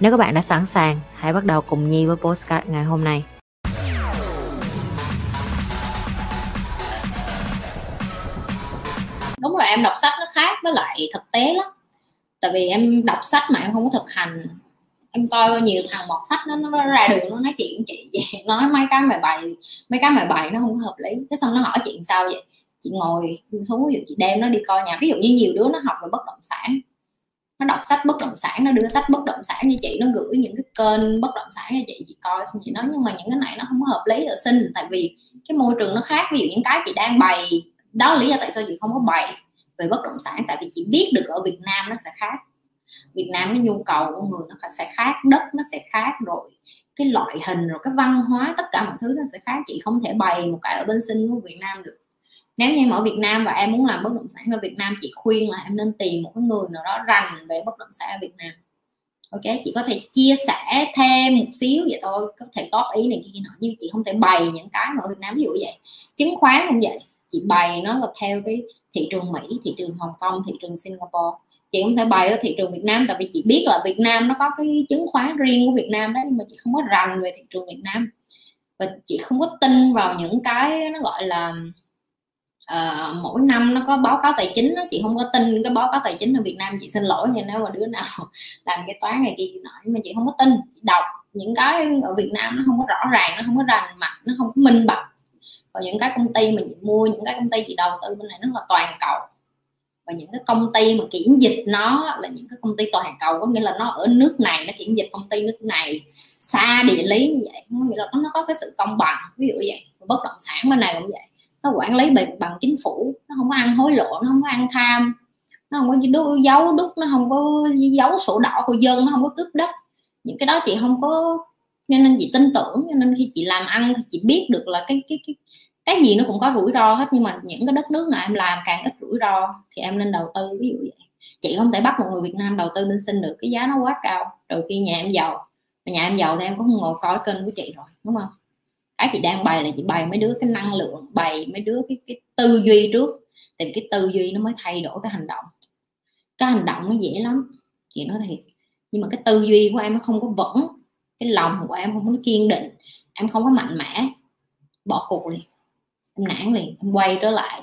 Nếu các bạn đã sẵn sàng, hãy bắt đầu cùng Nhi với postcard ngày hôm nay. đúng rồi em đọc sách nó khác với lại thực tế lắm. Tại vì em đọc sách mà em không có thực hành. Em coi nhiều thằng mọt sách nó, nó ra đường nó nói chuyện chị vậy nói mấy cái mày bày mấy cái mày bày nó không có hợp lý. Thế xong nó hỏi chuyện sao vậy? Chị ngồi xuống ví dụ chị đem nó đi coi nhà. Ví dụ như nhiều đứa nó học về bất động sản nó đọc sách bất động sản, nó đưa sách bất động sản cho chị, nó gửi những cái kênh bất động sản cho chị chị coi xong chị nói, nhưng mà những cái này nó không có hợp lý ở sinh, tại vì cái môi trường nó khác. Ví dụ những cái chị đang bày, đó là lý do tại sao chị không có bày về bất động sản, tại vì chị biết được ở Việt Nam nó sẽ khác. Việt Nam cái nhu cầu của người nó sẽ khác, đất nó sẽ khác, rồi cái loại hình, rồi cái văn hóa, tất cả mọi thứ nó sẽ khác. Chị không thể bày một cái ở bên sinh của Việt Nam được nếu như em ở Việt Nam và em muốn làm bất động sản ở Việt Nam, chị khuyên là em nên tìm một cái người nào đó rành về bất động sản ở Việt Nam. Ok, chị có thể chia sẻ thêm một xíu vậy thôi, có thể góp ý này kia nọ, nhưng chị không thể bày những cái mà ở Việt Nam, ví dụ vậy. Chứng khoán cũng vậy, chị bày nó là theo cái thị trường Mỹ, thị trường Hồng Kông, thị trường Singapore. Chị không thể bày ở thị trường Việt Nam, tại vì chị biết là Việt Nam nó có cái chứng khoán riêng của Việt Nam đó, nhưng mà chị không có rành về thị trường Việt Nam. Và chị không có tin vào những cái nó gọi là uh, mỗi năm nó có báo cáo tài chính đó. chị không có tin cái báo cáo tài chính ở Việt Nam chị xin lỗi nha nếu mà đứa nào làm cái toán này kia nọ nhưng mà chị không có tin. Đọc những cái ở Việt Nam nó không có rõ ràng nó không có rành mạch nó không có minh bạch. Còn những cái công ty mà chị mua những cái công ty chị đầu tư bên này nó là toàn cầu. Và những cái công ty mà kiểm dịch nó là những cái công ty toàn cầu có nghĩa là nó ở nước này nó kiểm dịch công ty nước này xa địa lý như vậy. Có nghĩa là nó có cái sự công bằng ví dụ vậy. Bất động sản bên này cũng vậy nó quản lý bằng, bằng chính phủ nó không có ăn hối lộ nó không có ăn tham nó không có giấu đúc nó không có giấu sổ đỏ của dân nó không có cướp đất. Những cái đó chị không có nên chị tin tưởng cho nên khi chị làm ăn thì chị biết được là cái cái cái cái gì nó cũng có rủi ro hết. Nhưng mà những cái đất nước nào em làm càng ít rủi ro thì em nên đầu tư ví dụ vậy. Chị không thể bắt một người Việt Nam đầu tư bên sinh được cái giá nó quá cao. Rồi khi nhà em giàu. Nhà em giàu thì em cũng không ngồi coi kênh của chị rồi đúng không? Cái chị đang bày là chị bày mấy đứa cái năng lượng, bày mấy đứa cái cái tư duy trước. Thì cái tư duy nó mới thay đổi cái hành động. Cái hành động nó dễ lắm. Chị nói thiệt. Nhưng mà cái tư duy của em nó không có vững. Cái lòng của em không có kiên định. Em không có mạnh mẽ. Bỏ cuộc liền. Em nản liền. Em quay trở lại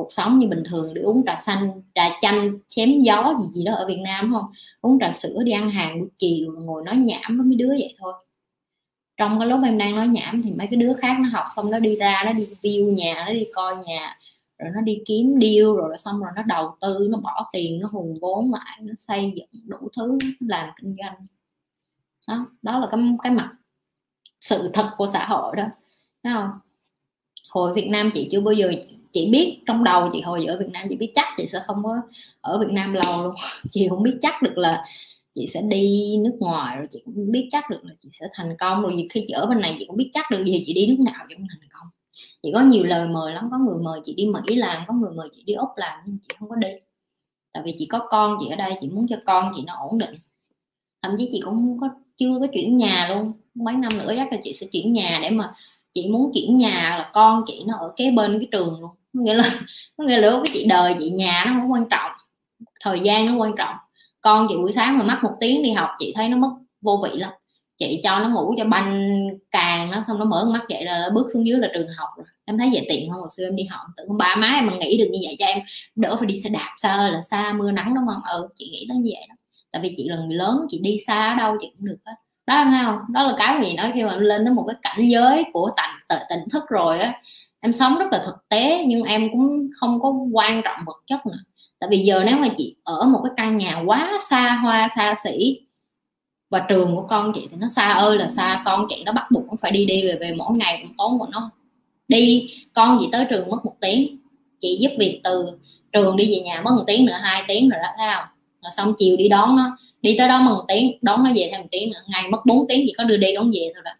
cuộc sống như bình thường để uống trà xanh, trà chanh, chém gió gì gì đó ở Việt Nam, không? Uống trà sữa, đi ăn hàng buổi chiều, ngồi nói nhảm với mấy đứa vậy thôi trong cái lúc em đang nói nhảm thì mấy cái đứa khác nó học xong nó đi ra, nó đi view nhà, nó đi coi nhà, rồi nó đi kiếm deal rồi xong rồi nó đầu tư, nó bỏ tiền, nó hùng vốn lại, nó xây dựng đủ thứ làm kinh doanh. Đó đó là cái cái mặt sự thật của xã hội đó, Thấy không? Hồi Việt Nam chị chưa bao giờ, chị biết trong đầu chị hồi ở Việt Nam chị biết chắc chị sẽ không có ở Việt Nam lâu luôn. Chị không biết chắc được là chị sẽ đi nước ngoài rồi chị cũng biết chắc được là chị sẽ thành công rồi. Khi chị ở bên này chị cũng biết chắc được gì chị đi nước nào chị cũng thành công. Chị có nhiều lời mời lắm, có người mời chị đi Mỹ làm, có người mời chị đi Úc làm nhưng chị không có đi. Tại vì chị có con, chị ở đây, chị muốn cho con chị nó ổn định. Thậm chí chị cũng không có, chưa có chuyển nhà luôn. Mấy năm nữa chắc là chị sẽ chuyển nhà để mà chị muốn chuyển nhà là con chị nó ở kế bên cái trường luôn. Nghĩa là, có nghĩa là cái chị đời chị, nhà nó không quan trọng. Thời gian nó quan trọng con chị buổi sáng mà mất một tiếng đi học, chị thấy nó mất vô vị lắm. Chị cho nó ngủ cho banh càng nó, xong nó mở mắt vậy là bước xuống dưới là trường học rồi. Em thấy vậy tiện không hồi xưa em đi học. Tự ba má em mà nghĩ được như vậy cho em, đỡ phải đi xe đạp xa ơi, là xa mưa nắng đúng không? Ừ chị nghĩ nó như vậy đó. Tại vì chị là người lớn, chị đi xa ở đâu chị cũng được hết đó nghe không? Đó là cái gì nói khi mà em lên đến một cái cảnh giới của tỉnh tỉnh thức rồi á, em sống rất là thực tế, nhưng em cũng không có quan trọng vật chất nữa tại vì giờ nếu mà chị ở một cái căn nhà quá xa hoa, xa xỉ và trường của con chị thì nó xa ơi là xa, con chị nó bắt buộc nó phải đi đi về về mỗi ngày cũng tốn của nó. Đi, con chị tới trường mất một tiếng, chị giúp việc từ trường đi về nhà mất một tiếng nữa, hai tiếng rồi đó, thấy không? Rồi xong chiều đi đón nó, đi tới đó một tiếng, đón nó về thêm một tiếng nữa. Ngày mất 4 tiếng chỉ có đưa đi đón về thôi đó.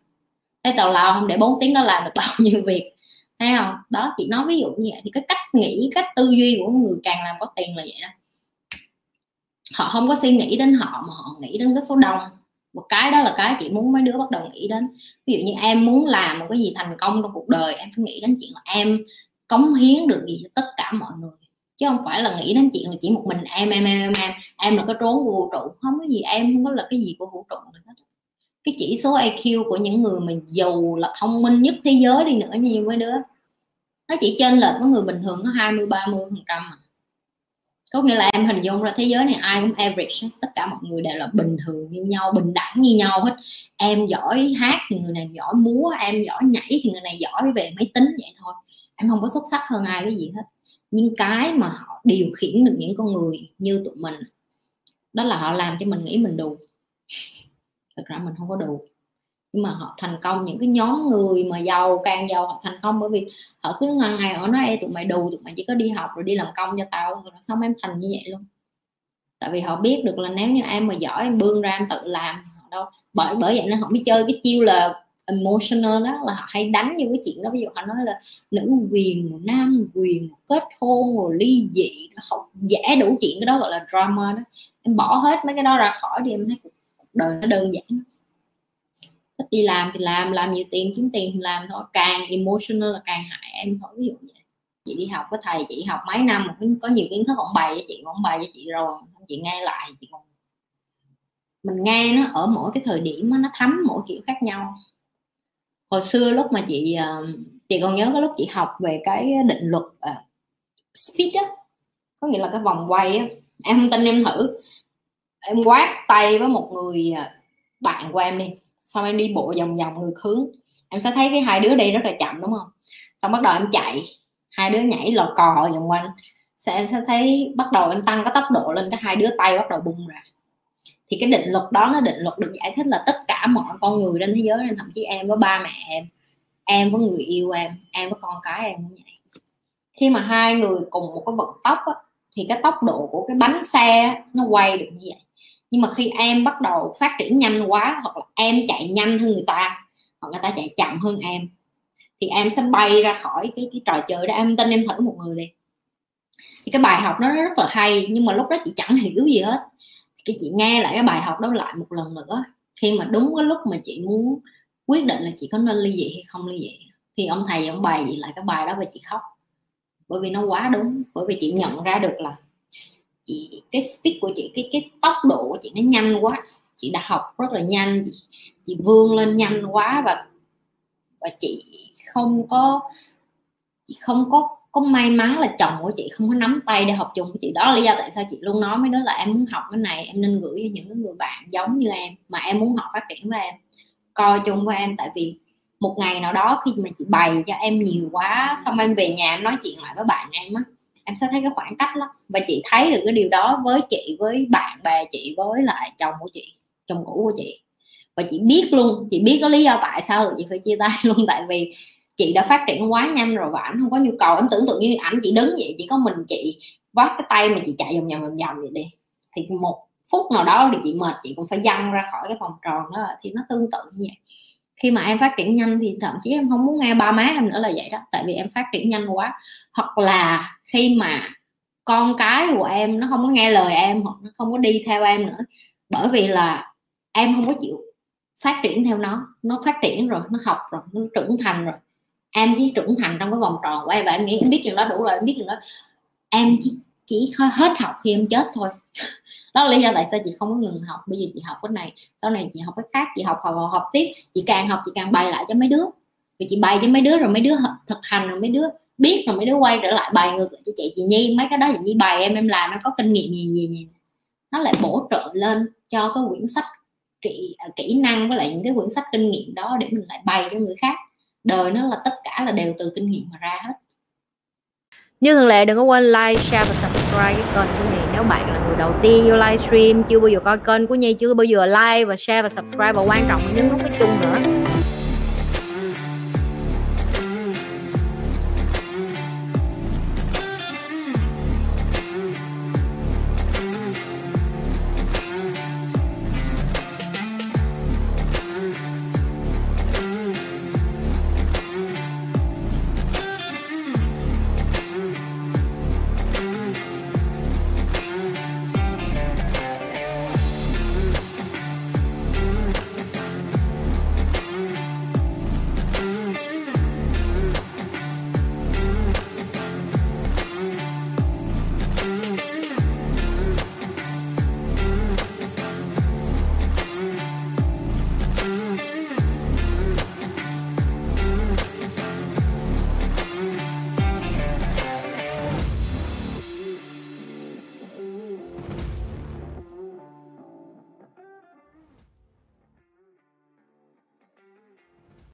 Cái tào lao không? Để 4 tiếng đó làm được bao nhiêu việc hay không? Đó, chị nói ví dụ như vậy thì cái cách nghĩ, cách tư duy của người càng làm có tiền là vậy đó. Họ không có suy nghĩ đến họ mà họ nghĩ đến cái số đông. Một cái đó là cái chị muốn mấy đứa bắt đầu nghĩ đến. Ví dụ như em muốn làm một cái gì thành công trong cuộc đời, em phải nghĩ đến chuyện là em cống hiến được gì cho tất cả mọi người. Chứ không phải là nghĩ đến chuyện là chỉ một mình em em em em em là cái trốn của vũ trụ. Không có gì, em không có là cái gì của vũ trụ nữa cái chỉ số IQ của những người mà giàu là thông minh nhất thế giới đi nữa như mấy đứa. Nó chỉ trên lệch với người bình thường có 20 30 phần trăm mà có nghĩa là em hình dung ra thế giới này ai cũng average tất cả mọi người đều là bình thường như nhau, bình đẳng như nhau hết. Em giỏi hát thì người này giỏi múa, em giỏi nhảy thì người này giỏi về máy tính vậy thôi. Em không có xuất sắc hơn ai cái gì hết. Nhưng cái mà họ điều khiển được những con người như tụi mình, đó là họ làm cho mình nghĩ mình đủ thực ra mình không có đủ nhưng mà họ thành công, những cái nhóm người mà giàu, càng giàu họ thành công, bởi vì họ cứ ngày ngày họ nói tụi mày đủ tụi mày chỉ có đi học rồi đi làm công cho tao rồi xong em thành như vậy luôn. Tại vì họ biết được là nếu như em mà giỏi, em bươn ra em tự làm họ đâu. Bởi bởi vậy nên họ mới chơi cái chiêu là emotional đó, là họ hay đánh như cái chuyện đó. Ví dụ họ nói là nữ quyền nam quyền kết hôn rồi ly dị họ dễ đủ chuyện cái đó gọi là drama đó. Em bỏ hết mấy cái đó ra khỏi đi, em thấy cuộc đời nó đơn giản. Thích đi làm thì làm làm nhiều tiền kiếm tiền thì làm thôi. Càng emotional là càng hại em thôi ví dụ vậy. Chị đi học với thầy chị học mấy năm mà có nhiều kiến thức ông bày cho chị ông bày cho chị rồi. Chị nghe lại chị còn mình nghe nó ở mỗi cái thời điểm nó thấm mỗi kiểu khác nhau. Hồi xưa lúc mà chị ờ, chị còn nhớ cái lúc chị học về cái định luật uh, speed á. Có nghĩa là cái vòng quay á. Em không tin em thử em quát tay với một người à, bạn của em đi. Xong em đi bộ vòng vòng ngược hướng. Em sẽ thấy cái hai đứa đi rất là chậm đúng không? Xong bắt đầu em chạy. Hai đứa nhảy lò cò vòng quanh. Sẽ em sẽ thấy bắt đầu em tăng cái tốc độ lên cái hai đứa tay bắt đầu bung ra. Thì cái định luật đó nó định luật được giải thích là tất cả mọi con người trên thế giới nên thậm chí em với ba mẹ em em với người yêu em em với con cái em cũng vậy. Khi mà hai người cùng một cái vận tốc á, thì cái tốc độ của cái bánh xe nó quay được như vậy nhưng mà khi em bắt đầu phát triển nhanh quá, hoặc là em chạy nhanh hơn người ta, hoặc người ta chạy chậm hơn em, thì em sẽ bay ra khỏi cái cái trò chơi đó. Em tin em thử một người đi. Thì cái bài học nó rất là hay, nhưng mà lúc đó chị chẳng hiểu gì hết. Cái chị nghe lại cái bài học đó lại một lần nữa. Khi mà đúng cái lúc mà chị muốn quyết định là chị có nên ly dị hay không ly dị, thì ông thầy, ông bài gì lại cái bài đó và chị khóc. Bởi vì nó quá đúng, bởi vì chị nhận ra được là chị cái speed của chị cái cái tốc độ của chị nó nhanh quá. Chị đã học rất là nhanh chị, chị vươn lên nhanh quá và và chị không có chị không có có may mắn là chồng của chị không có nắm tay để học chung với chị. Đó là lý do tại sao chị luôn nói mấy đứa là em muốn học cái này em nên gửi cho những người bạn giống như em mà em muốn họ phát triển với em coi chung với em. Tại vì một ngày nào đó khi mà chị bày cho em nhiều quá xong em về nhà em nói chuyện lại với bạn em á em sẽ thấy cái khoảng cách lắm. Và chị thấy được cái điều đó với chị, với bạn bè chị, với lại chồng của chị, chồng cũ của chị. Và chị biết luôn, chị biết có lý do tại sao chị phải chia tay luôn. Tại vì chị đã phát triển quá nhanh rồi và ảnh không có nhu cầu. Em tưởng tượng như ảnh chị đứng vậy, chỉ có mình chị vắt cái tay mà chị chạy vòng vòng vòng vòng vậy đi. Thì một phút nào đó thì chị mệt, chị cũng phải dăng ra khỏi cái vòng tròn đó. Thì nó tương tự như vậy khi mà em phát triển nhanh thì thậm chí em không muốn nghe ba má em nữa là vậy đó, tại vì em phát triển nhanh quá. Hoặc là khi mà con cái của em nó không có nghe lời em hoặc nó không có đi theo em nữa, bởi vì là em không có chịu phát triển theo nó. Nó phát triển rồi, nó học rồi, nó trưởng thành rồi. Em chỉ trưởng thành trong cái vòng tròn của em và em nghĩ, em biết chuyện đó đủ rồi, em biết chuyện đó. Em chỉ chỉ hết học khi em chết thôi đó là lý do tại sao chị không có ngừng học. Bây giờ chị học cái này sau này chị học cái khác chị học học học, học tiếp. Chị càng học chị càng bày lại cho mấy đứa. Vì chị bày cho mấy đứa rồi mấy đứa thực hành rồi mấy đứa biết rồi mấy đứa quay trở lại bài ngược lại cho chị. Chị nhi mấy cái đó chị nhi bài em em làm em có kinh nghiệm gì gì gì nó lại bổ trợ lên cho cái quyển sách kỹ à, kỹ năng với lại những cái quyển sách kinh nghiệm đó để mình lại bày cho người khác. Đời nó là tất cả là đều từ kinh nghiệm mà ra hết. Như thường lệ đừng có quên like, share và subscribe cái kênh của mình Nếu bạn là đầu tiên vô livestream, Chưa bao giờ coi kênh của Nhi, Chưa bao giờ like và share và subscribe, Và quan trọng là nhấn nút cái chung nữa.